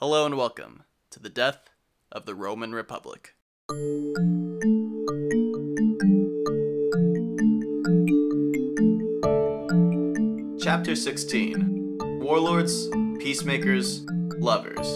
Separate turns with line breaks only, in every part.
Hello and welcome to the death of the Roman Republic. Chapter 16 Warlords, Peacemakers, Lovers.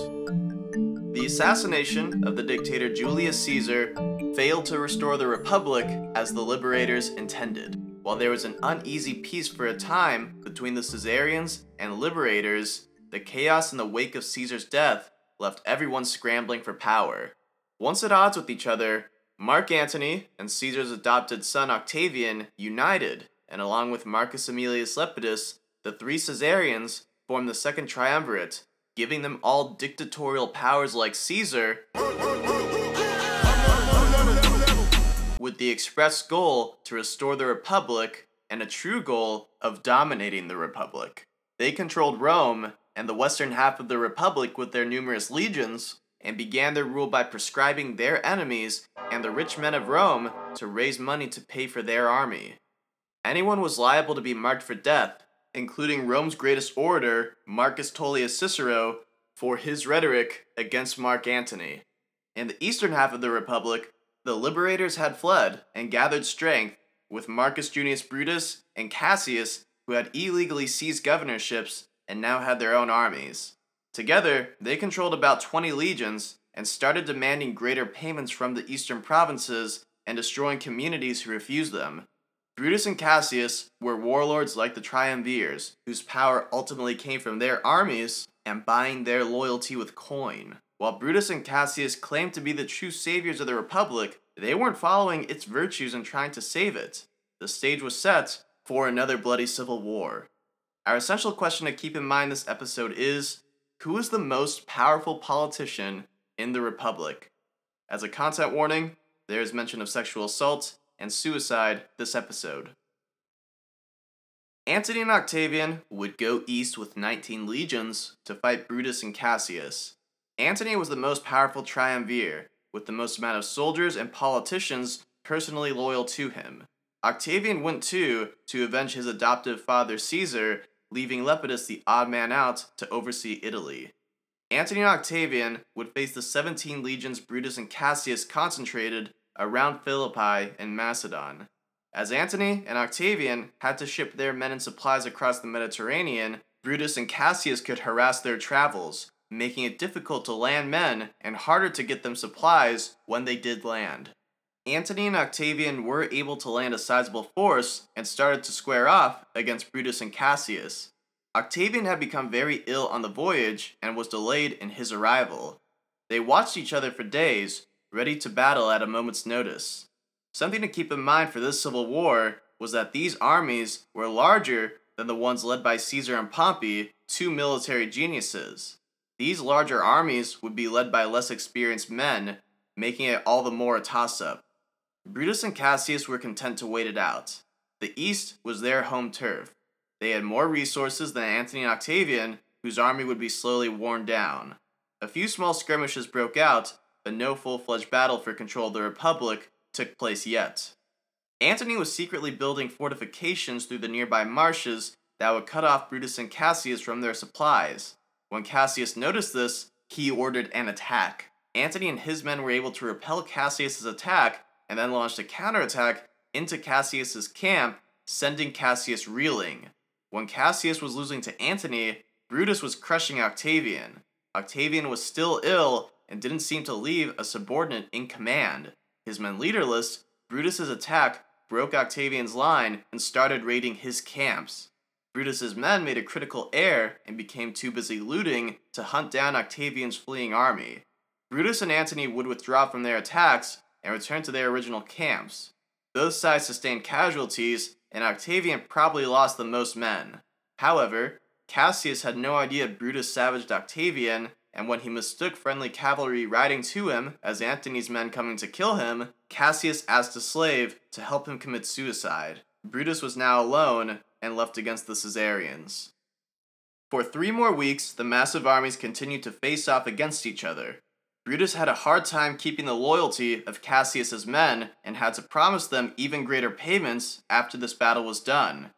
The assassination of the dictator Julius Caesar failed to restore the Republic as the liberators intended. While there was an uneasy peace for a time between the Caesarians and liberators, the chaos in the wake of Caesar's death left everyone scrambling for power. Once at odds with each other, Mark Antony and Caesar's adopted son Octavian united, and along with Marcus Aemilius Lepidus, the three Caesarians formed the Second Triumvirate, giving them all dictatorial powers like Caesar, with the express goal to restore the Republic and a true goal of dominating the Republic. They controlled Rome and the western half of the Republic with their numerous legions, and began their rule by proscribing their enemies and the rich men of Rome to raise money to pay for their army. Anyone was liable to be marked for death, including Rome's greatest orator, Marcus Tullius Cicero, for his rhetoric against Mark Antony. In the eastern half of the Republic, the liberators had fled and gathered strength with Marcus Junius Brutus and Cassius, who had illegally seized governorships and now had their own armies. Together, they controlled about 20 legions and started demanding greater payments from the eastern provinces and destroying communities who refused them. Brutus and Cassius were warlords like the Triumvirs, whose power ultimately came from their armies and buying their loyalty with coin. While Brutus and Cassius claimed to be the true saviors of the Republic, they weren't following its virtues and trying to save it. The stage was set for another bloody civil war. Our essential question to keep in mind this episode is who is the most powerful politician in the Republic? As a content warning, there is mention of sexual assault and suicide this episode. Antony and Octavian would go east with 19 legions to fight Brutus and Cassius. Antony was the most powerful triumvir, with the most amount of soldiers and politicians personally loyal to him. Octavian went too to avenge his adoptive father Caesar, leaving Lepidus the odd man out to oversee Italy. Antony and Octavian would face the 17 legions Brutus and Cassius concentrated around Philippi and Macedon. As Antony and Octavian had to ship their men and supplies across the Mediterranean, Brutus and Cassius could harass their travels, making it difficult to land men and harder to get them supplies when they did land. Antony and Octavian were able to land a sizable force and started to square off against Brutus and Cassius. Octavian had become very ill on the voyage and was delayed in his arrival. They watched each other for days, ready to battle at a moment's notice. Something to keep in mind for this civil war was that these armies were larger than the ones led by Caesar and Pompey, two military geniuses. These larger armies would be led by less experienced men, making it all the more a toss up. Brutus and Cassius were content to wait it out. The East was their home turf. They had more resources than Antony and Octavian, whose army would be slowly worn down. A few small skirmishes broke out, but no full fledged battle for control of the Republic took place yet. Antony was secretly building fortifications through the nearby marshes that would cut off Brutus and Cassius from their supplies. When Cassius noticed this, he ordered an attack. Antony and his men were able to repel Cassius's attack and then launched a counterattack into Cassius's camp, sending Cassius reeling. When Cassius was losing to Antony, Brutus was crushing Octavian. Octavian was still ill and didn't seem to leave a subordinate in command. His men leaderless, Brutus's attack broke Octavian's line and started raiding his camps. Brutus's men made a critical error and became too busy looting to hunt down Octavian's fleeing army. Brutus and Antony would withdraw from their attacks and returned to their original camps. Both sides sustained casualties, and Octavian probably lost the most men. However, Cassius had no idea Brutus savaged Octavian, and when he mistook friendly cavalry riding to him as Antony's men coming to kill him, Cassius asked a slave to help him commit suicide. Brutus was now alone and left against the Caesarians. For three more weeks, the massive armies continued to face off against each other. Brutus had a hard time keeping the loyalty of Cassius's men and had to promise them even greater payments after this battle was done.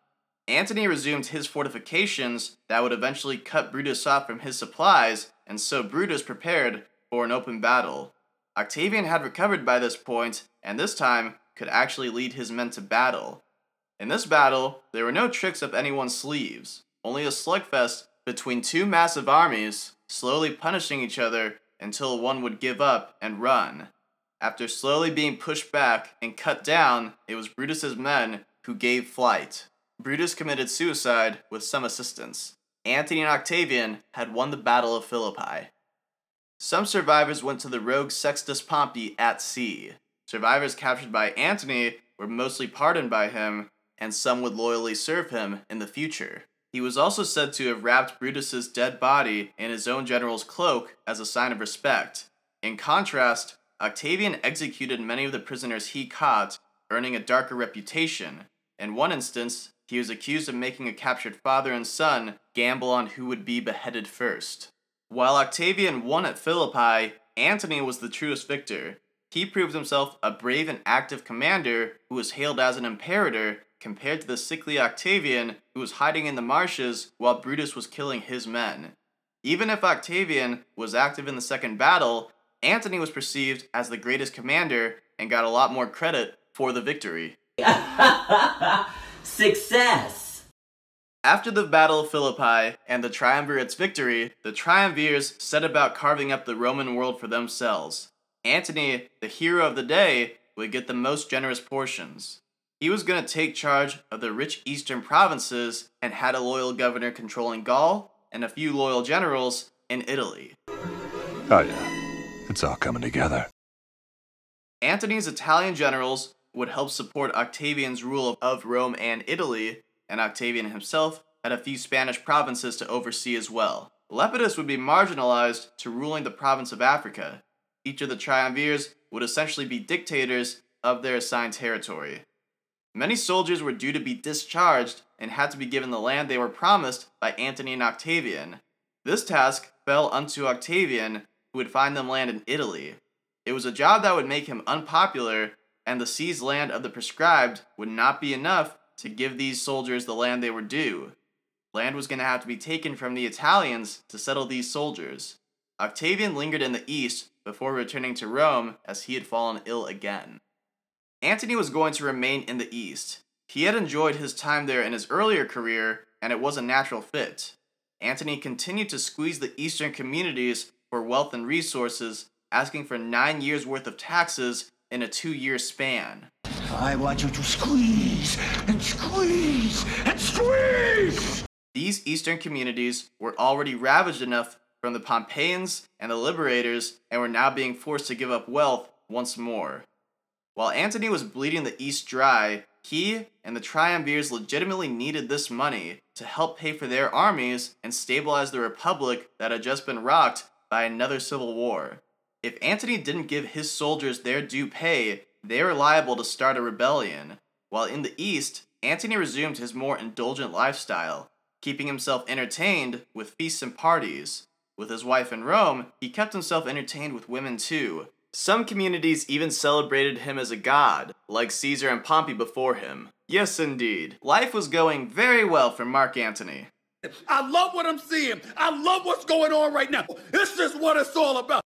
Antony resumed his fortifications that would eventually cut Brutus off from his supplies and so Brutus prepared for an open battle. Octavian had recovered by this point, and this time could actually lead his men to battle. In this battle, there were no tricks up anyone's sleeves, only a slugfest between two massive armies, slowly punishing each other until one would give up and run. After slowly being pushed back and cut down, it was Brutus's men who gave flight. Brutus committed suicide with some assistance. Antony and Octavian had won the Battle of Philippi. Some survivors went to the rogue Sextus Pompey at sea. Survivors captured by Antony were mostly pardoned by him, and some would loyally serve him in the future. He was also said to have wrapped Brutus's dead body in his own general's cloak as a sign of respect. In contrast, Octavian executed many of the prisoners he caught, earning a darker reputation. In one instance, he was accused of making a captured father and son gamble on who would be beheaded first. While Octavian won at Philippi, Antony was the truest victor. He proved himself a brave and active commander who was hailed as an imperator compared to the sickly Octavian who was hiding in the marshes while Brutus was killing his men. Even if Octavian was active in the second battle, Antony was perceived as the greatest commander and got a lot more credit for the victory.
Success!
After the Battle of Philippi and the triumvirate's victory, the triumvirs set about carving up the Roman world for themselves. Antony, the hero of the day, would get the most generous portions. He was going to take charge of the rich eastern provinces and had a loyal governor controlling Gaul and a few loyal generals in Italy.
Oh, yeah. It's all coming together.
Antony's Italian generals would help support Octavian's rule of Rome and Italy, and Octavian himself had a few Spanish provinces to oversee as well. Lepidus would be marginalized to ruling the province of Africa. Each of the triumvirs would essentially be dictators of their assigned territory. Many soldiers were due to be discharged and had to be given the land they were promised by Antony and Octavian. This task fell unto Octavian, who would find them land in Italy. It was a job that would make him unpopular and the seized land of the proscribed would not be enough to give these soldiers the land they were due. Land was going to have to be taken from the Italians to settle these soldiers. Octavian lingered in the east before returning to Rome as he had fallen ill again. Antony was going to remain in the east. He had enjoyed his time there in his earlier career, and it was a natural fit. Antony continued to squeeze the eastern communities for wealth and resources, asking for nine years' worth of taxes in a two year span.
I want you to squeeze and squeeze and squeeze!
These eastern communities were already ravaged enough from the Pompeians and the liberators and were now being forced to give up wealth once more. While Antony was bleeding the east dry, he and the triumvirs legitimately needed this money to help pay for their armies and stabilize the republic that had just been rocked by another civil war. If Antony didn't give his soldiers their due pay, they were liable to start a rebellion. While in the east, Antony resumed his more indulgent lifestyle, keeping himself entertained with feasts and parties. With his wife in Rome, he kept himself entertained with women too. Some communities even celebrated him as a god, like Caesar and Pompey before him. Yes, indeed. Life was going very well for Mark Antony.
I love what I'm seeing. I love what's going on right now. This is what it's all about.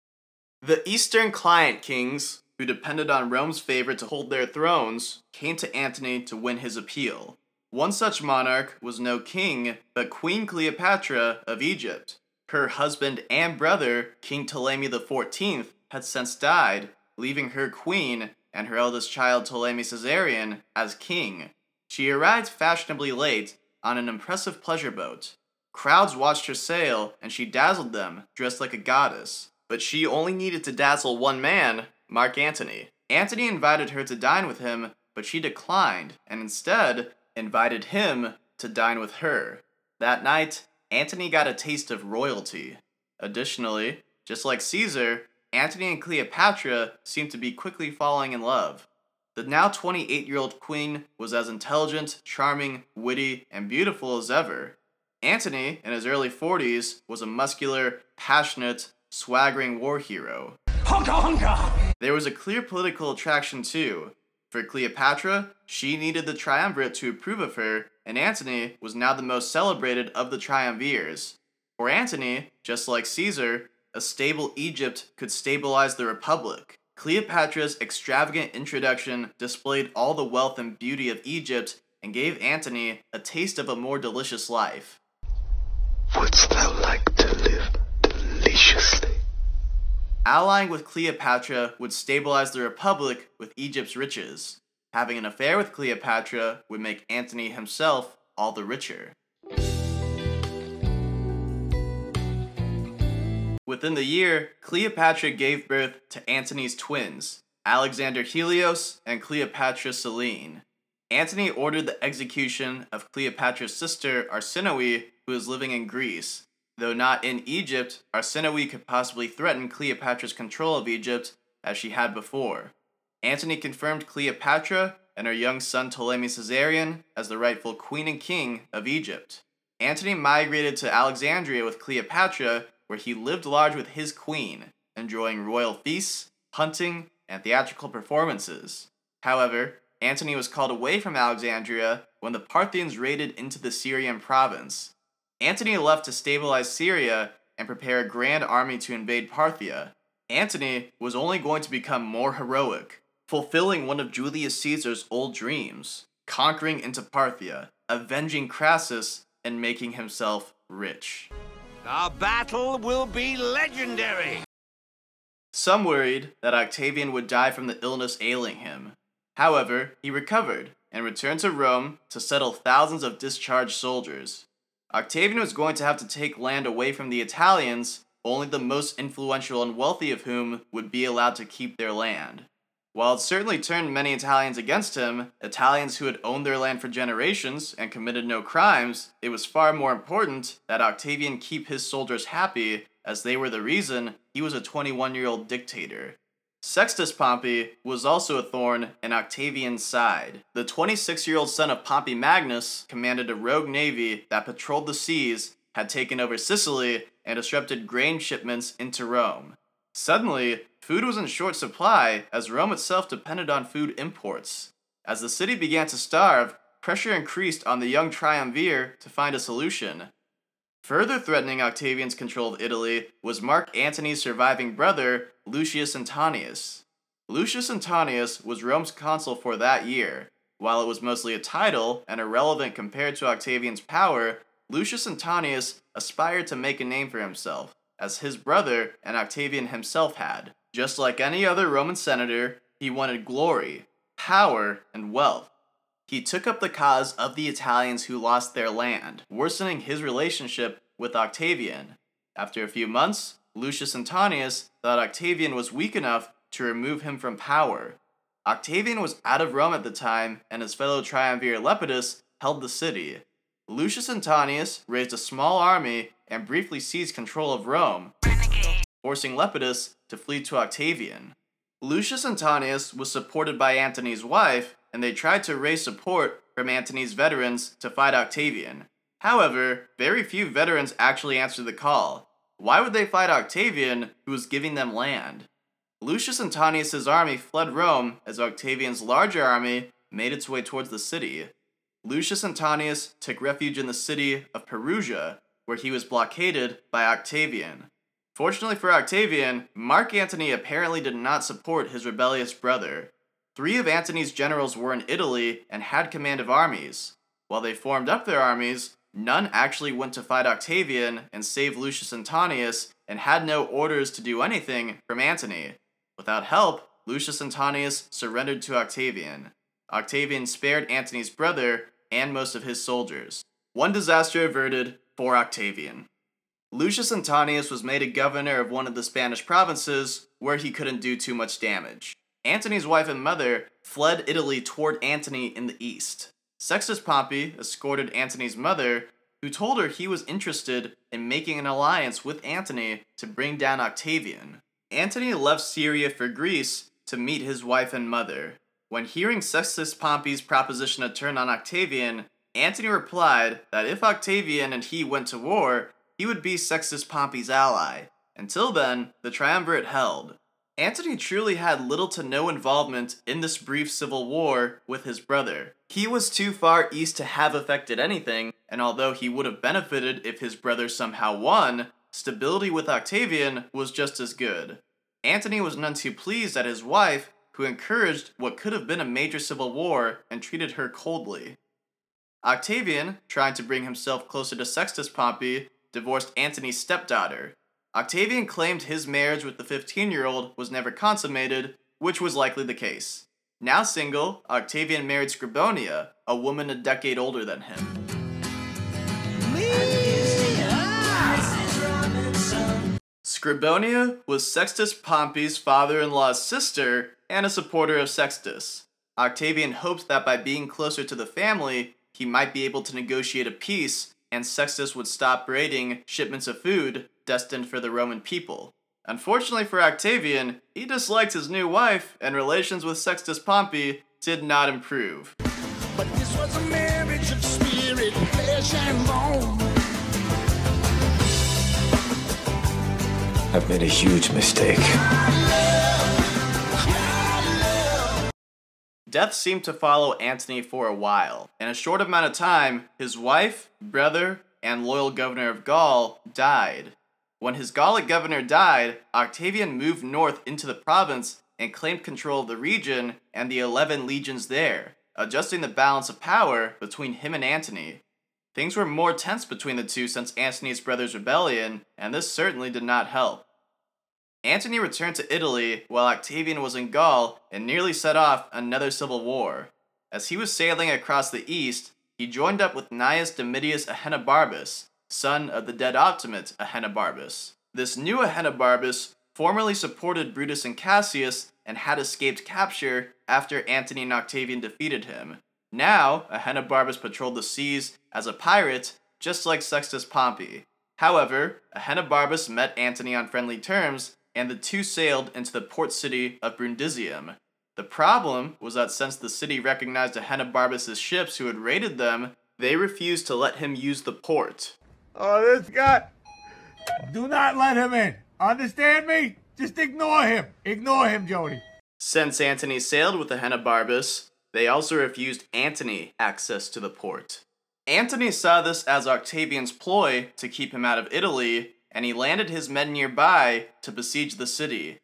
The Eastern Client Kings, who depended on Rome's favor to hold their thrones, came to Antony to win his appeal. One such monarch was no king, but Queen Cleopatra of Egypt. Her husband and brother, King Ptolemy XIV, had since died, leaving her queen and her eldest child Ptolemy Caesarion as king. She arrived fashionably late on an impressive pleasure boat. Crowds watched her sail, and she dazzled them, dressed like a goddess but she only needed to dazzle one man, Mark Antony. Antony invited her to dine with him, but she declined and instead invited him to dine with her. That night, Antony got a taste of royalty. Additionally, just like Caesar, Antony and Cleopatra seemed to be quickly falling in love. The now 28 year old queen was as intelligent, charming, witty, and beautiful as ever. Antony, in his early 40s, was a muscular, passionate, swaggering war hero.
Honka honka!
There was a clear political attraction too. For Cleopatra, she needed the triumvirate to approve of her, and Antony was now the most celebrated of the triumvirs. For Antony, just like Caesar, a stable Egypt could stabilize the Republic. Cleopatra's extravagant introduction displayed all the wealth and beauty of Egypt and gave Antony a taste of a more delicious life.
Wouldst thou like to live deliciously?
Allying with Cleopatra would stabilize the Republic with Egypt's riches. Having an affair with Cleopatra would make Antony himself all the richer. Within the year, Cleopatra gave birth to Antony's twins, Alexander Helios and Cleopatra Selene. Antony ordered the execution of Cleopatra's sister Arsinoe, who was living in Greece. Though not in Egypt, Arsinoe could possibly threaten Cleopatra's control of Egypt as she had before. Antony confirmed Cleopatra and her young son Ptolemy Caesarion as the rightful queen and king of Egypt. Antony migrated to Alexandria with Cleopatra, where he lived large with his queen, enjoying royal feasts, hunting, and theatrical performances. However, Antony was called away from Alexandria when the Parthians raided into the Syrian province. Antony left to stabilize Syria and prepare a grand army to invade Parthia. Antony was only going to become more heroic, fulfilling one of Julius Caesar's old dreams, conquering into Parthia, avenging Crassus, and making himself rich.
Our battle will be legendary.
Some worried that Octavian would die from the illness ailing him. However, he recovered and returned to Rome to settle thousands of discharged soldiers. Octavian was going to have to take land away from the Italians, only the most influential and wealthy of whom would be allowed to keep their land. While it certainly turned many Italians against him, Italians who had owned their land for generations and committed no crimes, it was far more important that Octavian keep his soldiers happy, as they were the reason he was a 21 year old dictator. Sextus Pompey was also a thorn in Octavian's side. The 26 year old son of Pompey Magnus commanded a rogue navy that patrolled the seas, had taken over Sicily, and disrupted grain shipments into Rome. Suddenly, food was in short supply as Rome itself depended on food imports. As the city began to starve, pressure increased on the young triumvir to find a solution. Further threatening Octavian's control of Italy was Mark Antony's surviving brother, Lucius Antonius. Lucius Antonius was Rome's consul for that year. While it was mostly a title and irrelevant compared to Octavian's power, Lucius Antonius aspired to make a name for himself as his brother and Octavian himself had. Just like any other Roman senator, he wanted glory, power, and wealth. He took up the cause of the Italians who lost their land, worsening his relationship with Octavian. After a few months, Lucius Antonius thought Octavian was weak enough to remove him from power. Octavian was out of Rome at the time, and his fellow triumvir Lepidus held the city. Lucius Antonius raised a small army and briefly seized control of Rome, forcing Lepidus to flee to Octavian. Lucius Antonius was supported by Antony's wife, and they tried to raise support from Antony's veterans to fight Octavian. However, very few veterans actually answered the call. Why would they fight Octavian, who was giving them land? Lucius Antonius's army fled Rome as Octavian's larger army made its way towards the city. Lucius Antonius took refuge in the city of Perugia, where he was blockaded by Octavian. Fortunately for Octavian, Mark Antony apparently did not support his rebellious brother. Three of Antony's generals were in Italy and had command of armies. While they formed up their armies, none actually went to fight Octavian and save Lucius Antonius and had no orders to do anything from Antony. Without help, Lucius Antonius surrendered to Octavian. Octavian spared Antony's brother and most of his soldiers. One disaster averted for Octavian. Lucius Antonius was made a governor of one of the Spanish provinces where he couldn't do too much damage. Antony's wife and mother fled Italy toward Antony in the east. Sextus Pompey escorted Antony's mother, who told her he was interested in making an alliance with Antony to bring down Octavian. Antony left Syria for Greece to meet his wife and mother. When hearing Sextus Pompey's proposition to turn on Octavian, Antony replied that if Octavian and he went to war, he would be Sextus Pompey's ally. Until then, the triumvirate held. Antony truly had little to no involvement in this brief civil war with his brother. He was too far east to have affected anything, and although he would have benefited if his brother somehow won, stability with Octavian was just as good. Antony was none too pleased at his wife, who encouraged what could have been a major civil war and treated her coldly. Octavian, trying to bring himself closer to Sextus Pompey, divorced Antony's stepdaughter. Octavian claimed his marriage with the 15 year old was never consummated, which was likely the case. Now single, Octavian married Scribonia, a woman a decade older than him. Scribonia was Sextus Pompey's father in law's sister and a supporter of Sextus. Octavian hoped that by being closer to the family, he might be able to negotiate a peace and Sextus would stop raiding shipments of food destined for the Roman people. Unfortunately for Octavian, he disliked his new wife, and relations with Sextus Pompey did not improve.
But this was a marriage of spirit, flesh, and bone.
I've made a huge mistake.
Death seemed to follow Antony for a while. In a short amount of time, his wife, brother, and loyal governor of Gaul died. When his Gallic governor died, Octavian moved north into the province and claimed control of the region and the 11 legions there, adjusting the balance of power between him and Antony. Things were more tense between the two since Antony's brother's rebellion, and this certainly did not help. Antony returned to Italy while Octavian was in Gaul and nearly set off another civil war. As he was sailing across the east, he joined up with Gnaeus Domitius Ahenobarbus, son of the dead Optimate Ahenobarbus. This new Ahenobarbus formerly supported Brutus and Cassius and had escaped capture after Antony and Octavian defeated him. Now, Ahenobarbus patrolled the seas as a pirate, just like Sextus Pompey. However, Ahenobarbus met Antony on friendly terms and the two sailed into the port city of Brundisium. The problem was that since the city recognized Ahenobarbus' ships who had raided them, they refused to let him use the port.
Oh, this guy. Do not let him in. Understand me? Just ignore him. Ignore him, Jody.
Since Antony sailed with Ahenobarbus, they also refused Antony access to the port. Antony saw this as Octavian's ploy to keep him out of Italy and he landed his men nearby to besiege the city.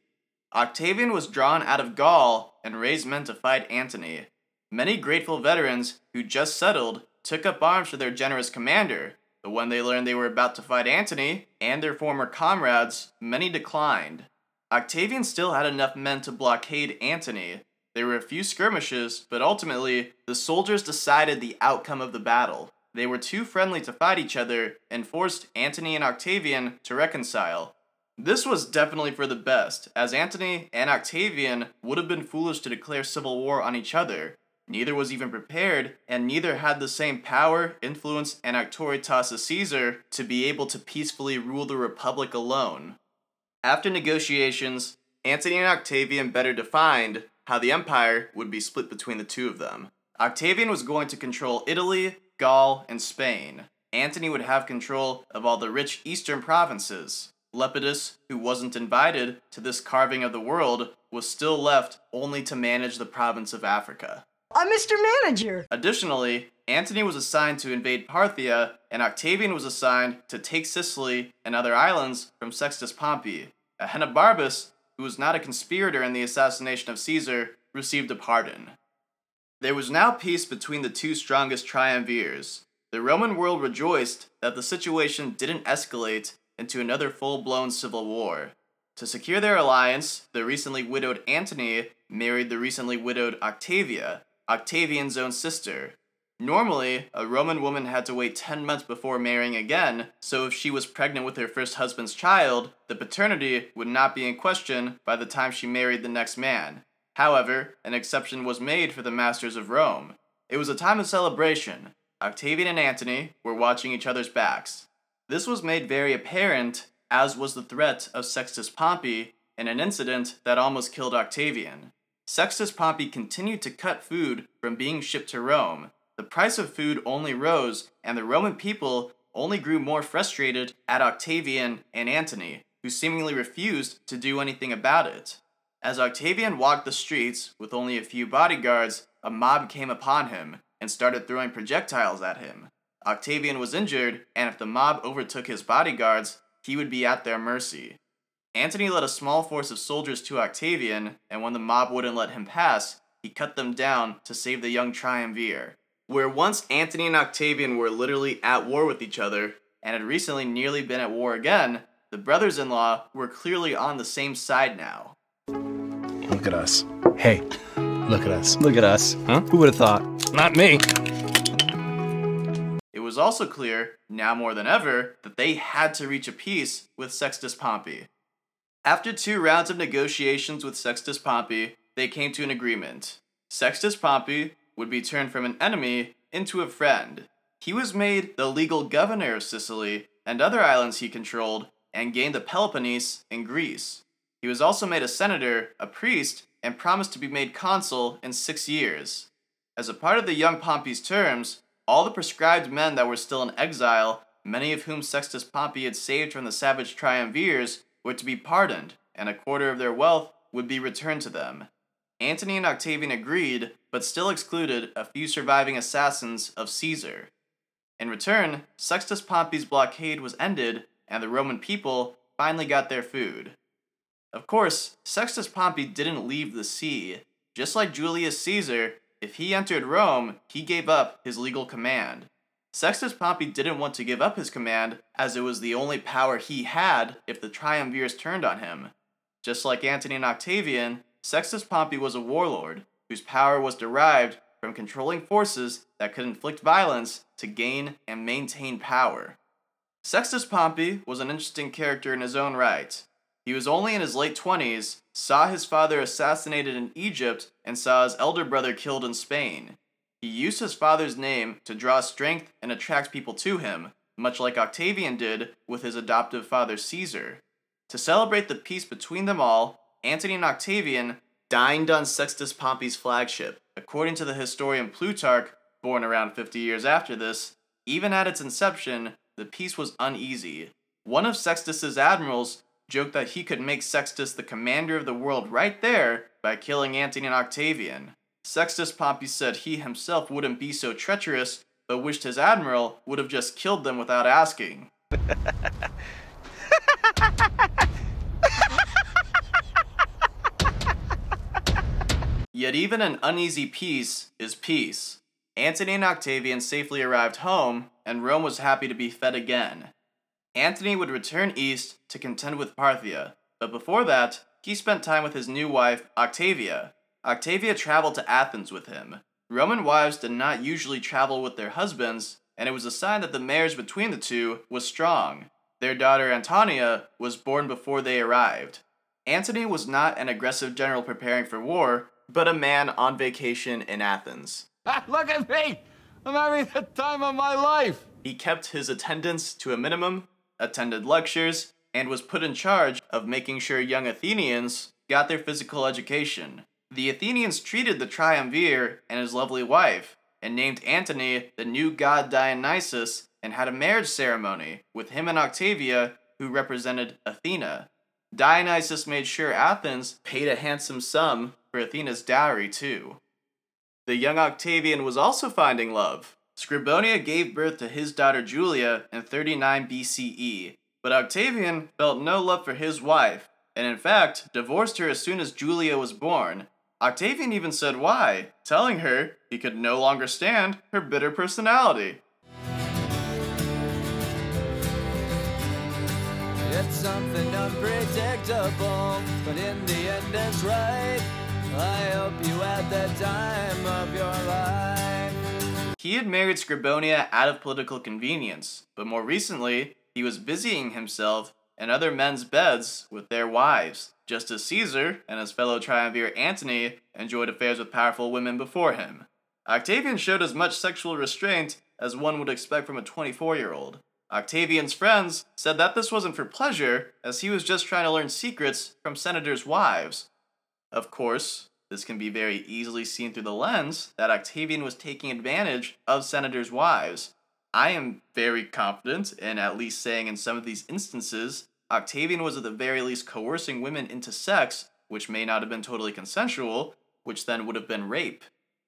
Octavian was drawn out of Gaul and raised men to fight Antony. Many grateful veterans who just settled took up arms for their generous commander, but when they learned they were about to fight Antony and their former comrades, many declined. Octavian still had enough men to blockade Antony. There were a few skirmishes, but ultimately, the soldiers decided the outcome of the battle. They were too friendly to fight each other and forced Antony and Octavian to reconcile. This was definitely for the best, as Antony and Octavian would have been foolish to declare civil war on each other. Neither was even prepared, and neither had the same power, influence, and auctoritas as Caesar to be able to peacefully rule the Republic alone. After negotiations, Antony and Octavian better defined how the empire would be split between the two of them. Octavian was going to control Italy, Gaul, and Spain. Antony would have control of all the rich eastern provinces. Lepidus, who wasn't invited to this carving of the world, was still left only to manage the province of Africa.
I'm Mr. Manager.
Additionally, Antony was assigned to invade Parthia, and Octavian was assigned to take Sicily and other islands from Sextus Pompey. Ahenobarbus, who was not a conspirator in the assassination of Caesar, received a pardon. There was now peace between the two strongest triumvirs. The Roman world rejoiced that the situation didn't escalate into another full blown civil war. To secure their alliance, the recently widowed Antony married the recently widowed Octavia, Octavian's own sister. Normally, a Roman woman had to wait 10 months before marrying again, so if she was pregnant with her first husband's child, the paternity would not be in question by the time she married the next man. However, an exception was made for the masters of Rome. It was a time of celebration. Octavian and Antony were watching each other's backs. This was made very apparent, as was the threat of Sextus Pompey in an incident that almost killed Octavian. Sextus Pompey continued to cut food from being shipped to Rome. The price of food only rose, and the Roman people only grew more frustrated at Octavian and Antony, who seemingly refused to do anything about it. As Octavian walked the streets with only a few bodyguards, a mob came upon him. and started throwing projectiles at him. Octavian was injured, and if the mob overtook his bodyguards, he would be at their mercy. Antony led a small force of soldiers to Octavian, and when the mob wouldn't let him pass, he cut them down to save the young triumvir. Where once Antony and Octavian were literally at war with each other, and had recently nearly been at war again, the brothers in law were clearly on the same side now.
Look at us. Hey, look at us.
Look at us. Huh? Who would have thought? Not me.
It was also clear, now more than ever, that they had to reach a peace with Sextus Pompey. After two rounds of negotiations with Sextus Pompey, they came to an agreement. Sextus Pompey would be turned from an enemy into a friend. He was made the legal governor of Sicily and other islands he controlled and gained the Peloponnese in Greece. He was also made a senator, a priest, and promised to be made consul in six years. As a part of the young Pompey's terms, all the proscribed men that were still in exile, many of whom Sextus Pompey had saved from the savage triumvirs, were to be pardoned, and a quarter of their wealth would be returned to them. Antony and Octavian agreed, but still excluded a few surviving assassins of Caesar. In return, Sextus Pompey's blockade was ended, and the Roman people finally got their food. Of course, Sextus Pompey didn't leave the sea. Just like Julius Caesar, if he entered Rome, he gave up his legal command. Sextus Pompey didn't want to give up his command, as it was the only power he had if the triumvirs turned on him. Just like Antony and Octavian, Sextus Pompey was a warlord whose power was derived from controlling forces that could inflict violence to gain and maintain power. Sextus Pompey was an interesting character in his own right. He was only in his late 20s, saw his father assassinated in Egypt, and saw his elder brother killed in Spain. He used his father's name to draw strength and attract people to him, much like Octavian did with his adoptive father Caesar. To celebrate the peace between them all, Antony and Octavian dined on Sextus Pompey's flagship. According to the historian Plutarch, born around 50 years after this, even at its inception, the peace was uneasy. One of Sextus's admirals joked that he could make Sextus the commander of the world right there by killing Antony and Octavian. Sextus Pompey said he himself wouldn't be so treacherous, but wished his admiral would have just killed them without asking. Yet even an uneasy peace is peace. Antony and Octavian safely arrived home, and Rome was happy to be fed again. Antony would return east to contend with Parthia, but before that, he spent time with his new wife, Octavia. Octavia traveled to Athens with him. Roman wives did not usually travel with their husbands, and it was a sign that the marriage between the two was strong. Their daughter Antonia was born before they arrived. Antony was not an aggressive general preparing for war, but a man on vacation in Athens.
Ah, look at me! I'm having the time of my life!
He kept his attendance to a minimum, attended lectures, and was put in charge of making sure young Athenians got their physical education. The Athenians treated the triumvir and his lovely wife, and named Antony the new god Dionysus, and had a marriage ceremony with him and Octavia, who represented Athena. Dionysus made sure Athens paid a handsome sum for Athena's dowry, too. The young Octavian was also finding love. Scribonia gave birth to his daughter Julia in 39 BCE, but Octavian felt no love for his wife, and in fact divorced her as soon as Julia was born. Octavian even said why, telling her he could no longer stand her bitter personality.
It's something unpredictable, but in the end it's right. I hope you had the time of your life.
He had married Scribonia out of political convenience, but more recently, he was busying himself in other men's beds with their wives, just as Caesar and his fellow triumvir Antony enjoyed affairs with powerful women before him. Octavian showed as much sexual restraint as one would expect from a 24 year old. Octavian's friends said that this wasn't for pleasure, as he was just trying to learn secrets from senators' wives. Of course, this can be very easily seen through the lens that Octavian was taking advantage of senators' wives. I am very confident in at least saying in some of these instances, Octavian was at the very least coercing women into sex, which may not have been totally consensual, which then would have been rape.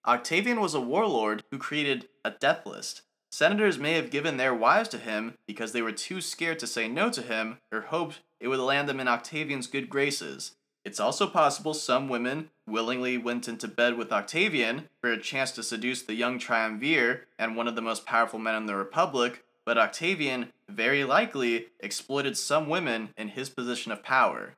Octavian was a warlord who created a death list. Senators may have given their wives to him because they were too scared to say no to him or hoped it would land them in Octavian's good graces. It's also possible some women willingly went into bed with Octavian for a chance to seduce the young triumvir and one of the most powerful men in the Republic, but Octavian very likely exploited some women in his position of power.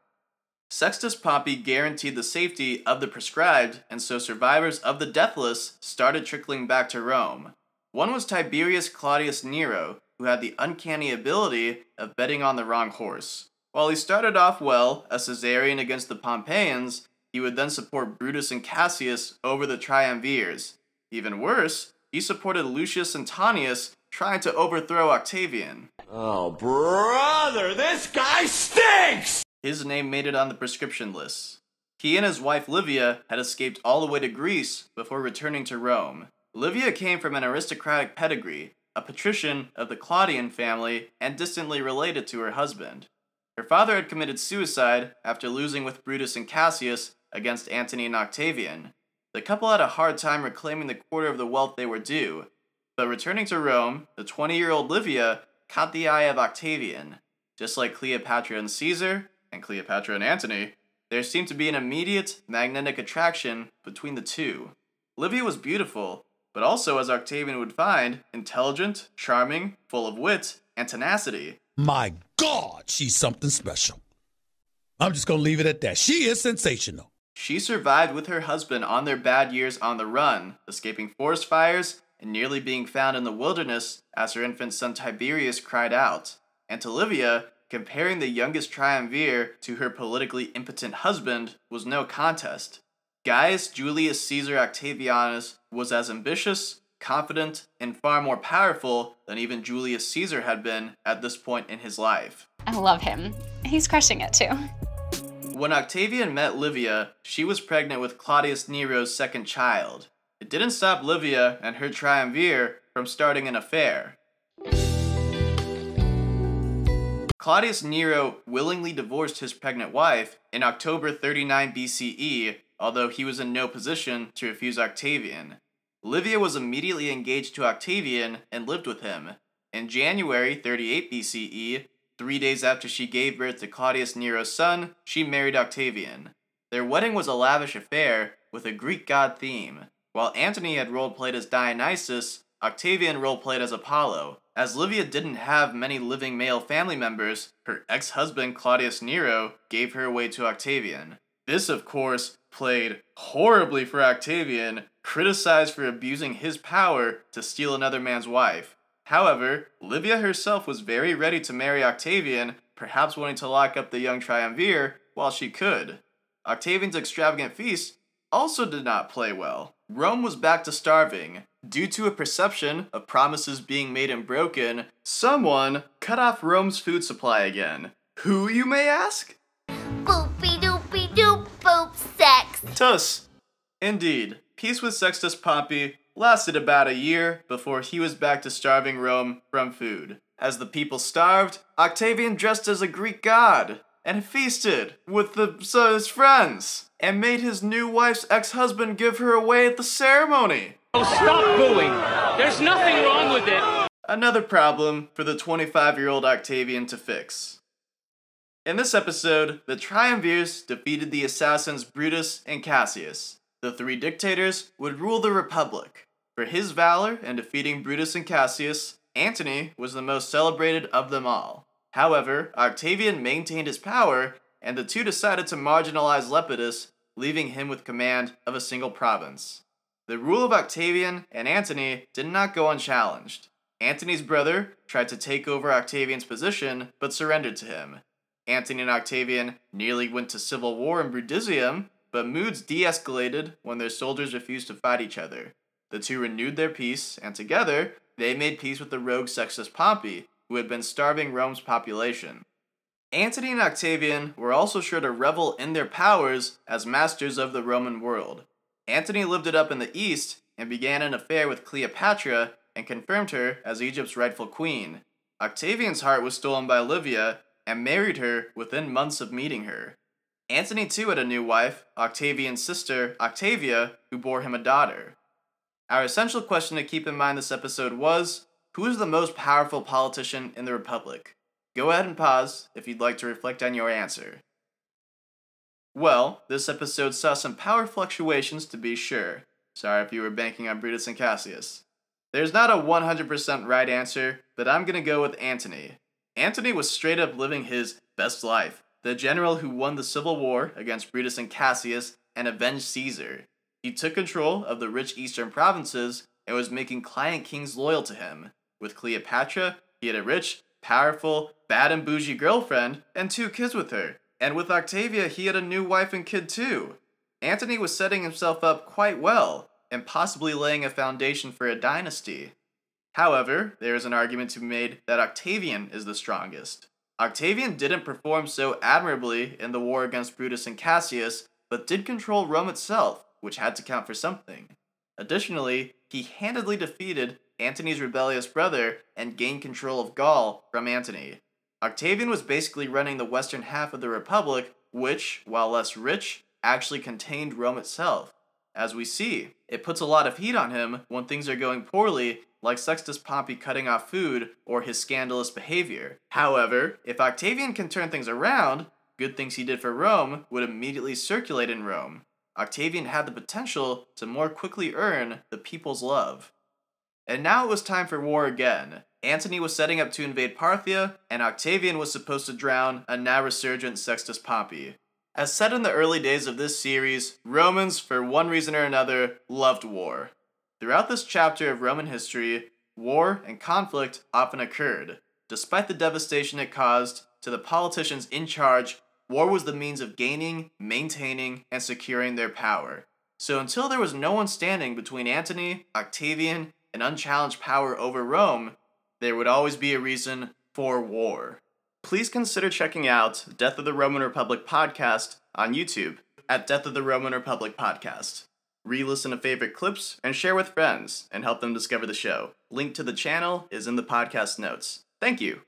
Sextus Pompey guaranteed the safety of the proscribed, and so survivors of the Deathless started trickling back to Rome. One was Tiberius Claudius Nero, who had the uncanny ability of betting on the wrong horse. While he started off well, a Caesarian against the Pompeians, he would then support Brutus and Cassius over the triumvirs. Even worse, he supported Lucius Antonius trying to overthrow Octavian.
Oh, brother, this guy stinks!
His name made it on the proscription list. He and his wife Livia had escaped all the way to Greece before returning to Rome. Livia came from an aristocratic pedigree, a patrician of the Claudian family, and distantly related to her husband. Her father had committed suicide after losing with Brutus and Cassius against Antony and Octavian. The couple had a hard time reclaiming the quarter of the wealth they were due, but returning to Rome, the 20 year old Livia caught the eye of Octavian. Just like Cleopatra and Caesar, and Cleopatra and Antony, there seemed to be an immediate magnetic attraction between the two. Livia was beautiful, but also, as Octavian would find, intelligent, charming, full of wit, and tenacity.
My God, she's something special. I'm just gonna leave it at that. She is sensational.
She survived with her husband on their bad years on the run, escaping forest fires and nearly being found in the wilderness as her infant son Tiberius cried out. And to Livia, comparing the youngest triumvir to her politically impotent husband was no contest. Gaius Julius Caesar Octavianus was as ambitious, confident, and far more powerful than even Julius Caesar had been at this point in his life.
I love him. He's crushing it too.
When Octavian met Livia, she was pregnant with Claudius Nero's second child. It didn't stop Livia and her triumvir from starting an affair. Claudius Nero willingly divorced his pregnant wife in October 39 BCE, although he was in no position to refuse Octavian. Livia was immediately engaged to Octavian and lived with him. In January 38 BCE, three days after she gave birth to Claudius Nero's son, she married Octavian. Their wedding was a lavish affair with a Greek god theme. While Antony had role played as Dionysus, Octavian role played as Apollo. As Livia didn't have many living male family members, her ex husband Claudius Nero gave her away to Octavian. This, of course, played horribly for Octavian, criticized for abusing his power to steal another man's wife. However, Livia herself was very ready to marry Octavian, perhaps wanting to lock up the young triumvir while she could. Octavian's extravagant feast also did not play well. Rome was back to starving. Due to a perception of promises being made and broken, someone cut off Rome's food supply again. Who, you may ask?
Boopy doopy doop boop sex.
Tus. Indeed, peace with Sextus Pompey lasted about a year before he was back to starving Rome from food. As the people starved, Octavian dressed as a Greek god and feasted with the, so his friends and made his new wife's ex-husband give her away at the ceremony.
Oh, stop booing! There's nothing wrong with it!
Another problem for the 25-year-old Octavian to fix. In this episode, the triumvirs defeated the assassins Brutus and Cassius. The three dictators would rule the Republic. For his valor in defeating Brutus and Cassius, Antony was the most celebrated of them all. However, Octavian maintained his power, and the two decided to marginalize Lepidus, leaving him with command of a single province. The rule of Octavian and Antony did not go unchallenged. Antony's brother tried to take over Octavian's position, but surrendered to him. Antony and Octavian nearly went to civil war in Brundisium, but moods de escalated when their soldiers refused to fight each other. The two renewed their peace, and together, they made peace with the rogue Sextus Pompey, who had been starving Rome's population. Antony and Octavian were also sure to revel in their powers as masters of the Roman world. Antony lived it up in the east and began an affair with Cleopatra and confirmed her as Egypt's rightful queen. Octavian's heart was stolen by Livia and married her within months of meeting her. Antony too had a new wife, Octavian's sister, Octavia, who bore him a daughter. Our essential question to keep in mind this episode was Who is the most powerful politician in the Republic? Go ahead and pause if you'd like to reflect on your answer. Well, this episode saw some power fluctuations to be sure. Sorry if you were banking on Brutus and Cassius. There's not a 100% right answer, but I'm gonna go with Antony. Antony was straight up living his best life, the general who won the civil war against Brutus and Cassius and avenged Caesar. He took control of the rich eastern provinces and was making client kings loyal to him. With Cleopatra, he had a rich, powerful, bad and bougie girlfriend and two kids with her. And with Octavia, he had a new wife and kid too. Antony was setting himself up quite well and possibly laying a foundation for a dynasty. However, there is an argument to be made that Octavian is the strongest. Octavian didn't perform so admirably in the war against Brutus and Cassius, but did control Rome itself, which had to count for something. Additionally, he handedly defeated Antony's rebellious brother and gained control of Gaul from Antony. Octavian was basically running the western half of the Republic, which, while less rich, actually contained Rome itself. As we see, it puts a lot of heat on him when things are going poorly, like Sextus Pompey cutting off food or his scandalous behavior. However, if Octavian can turn things around, good things he did for Rome would immediately circulate in Rome. Octavian had the potential to more quickly earn the people's love. And now it was time for war again. Antony was setting up to invade Parthia, and Octavian was supposed to drown a now resurgent Sextus Pompey. As said in the early days of this series, Romans, for one reason or another, loved war. Throughout this chapter of Roman history, war and conflict often occurred. Despite the devastation it caused to the politicians in charge, war was the means of gaining, maintaining, and securing their power. So until there was no one standing between Antony, Octavian, and unchallenged power over Rome, there would always be a reason for war. Please consider checking out Death of the Roman Republic podcast on YouTube at Death of the Roman Republic podcast. Re listen to favorite clips and share with friends and help them discover the show. Link to the channel is in the podcast notes. Thank you.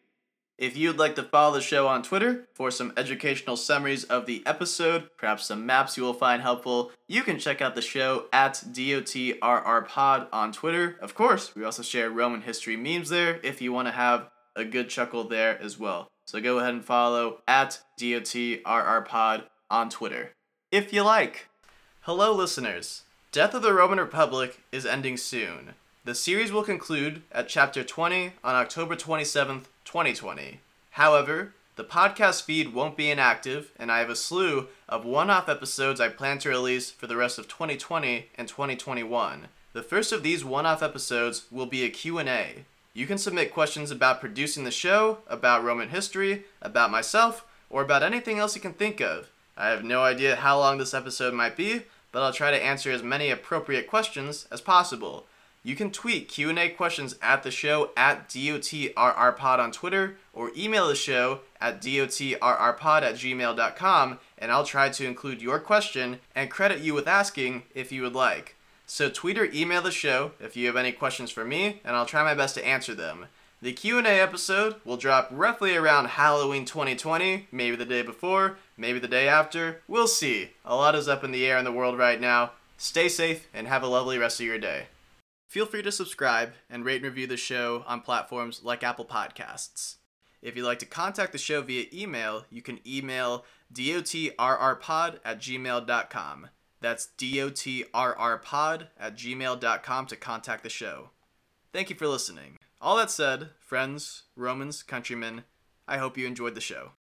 If you'd like to follow the show on Twitter for some educational summaries of the episode, perhaps some maps you will find helpful, you can check out the show at DOTRRPod on Twitter. Of course, we also share Roman history memes there if you want to have a good chuckle there as well. So go ahead and follow at DOTRRPod on Twitter. If you like. Hello, listeners. Death of the Roman Republic is ending soon. The series will conclude at chapter 20 on October 27th, 2020. However, the podcast feed won't be inactive, and I have a slew of one-off episodes I plan to release for the rest of 2020 and 2021. The first of these one-off episodes will be a Q&A. You can submit questions about producing the show, about Roman history, about myself, or about anything else you can think of. I have no idea how long this episode might be, but I'll try to answer as many appropriate questions as possible. You can tweet Q&A questions at the show at DOTRRPod on Twitter or email the show at DOTRRPod at gmail.com and I'll try to include your question and credit you with asking if you would like. So tweet or email the show if you have any questions for me and I'll try my best to answer them. The Q&A episode will drop roughly around Halloween 2020, maybe the day before, maybe the day after. We'll see. A lot is up in the air in the world right now. Stay safe and have a lovely rest of your day. Feel free to subscribe and rate and review the show on platforms like Apple Podcasts. If you'd like to contact the show via email, you can email dotrrpod at gmail.com. That's dotrrpod at gmail.com to contact the show. Thank you for listening. All that said, friends, Romans, countrymen, I hope you enjoyed the show.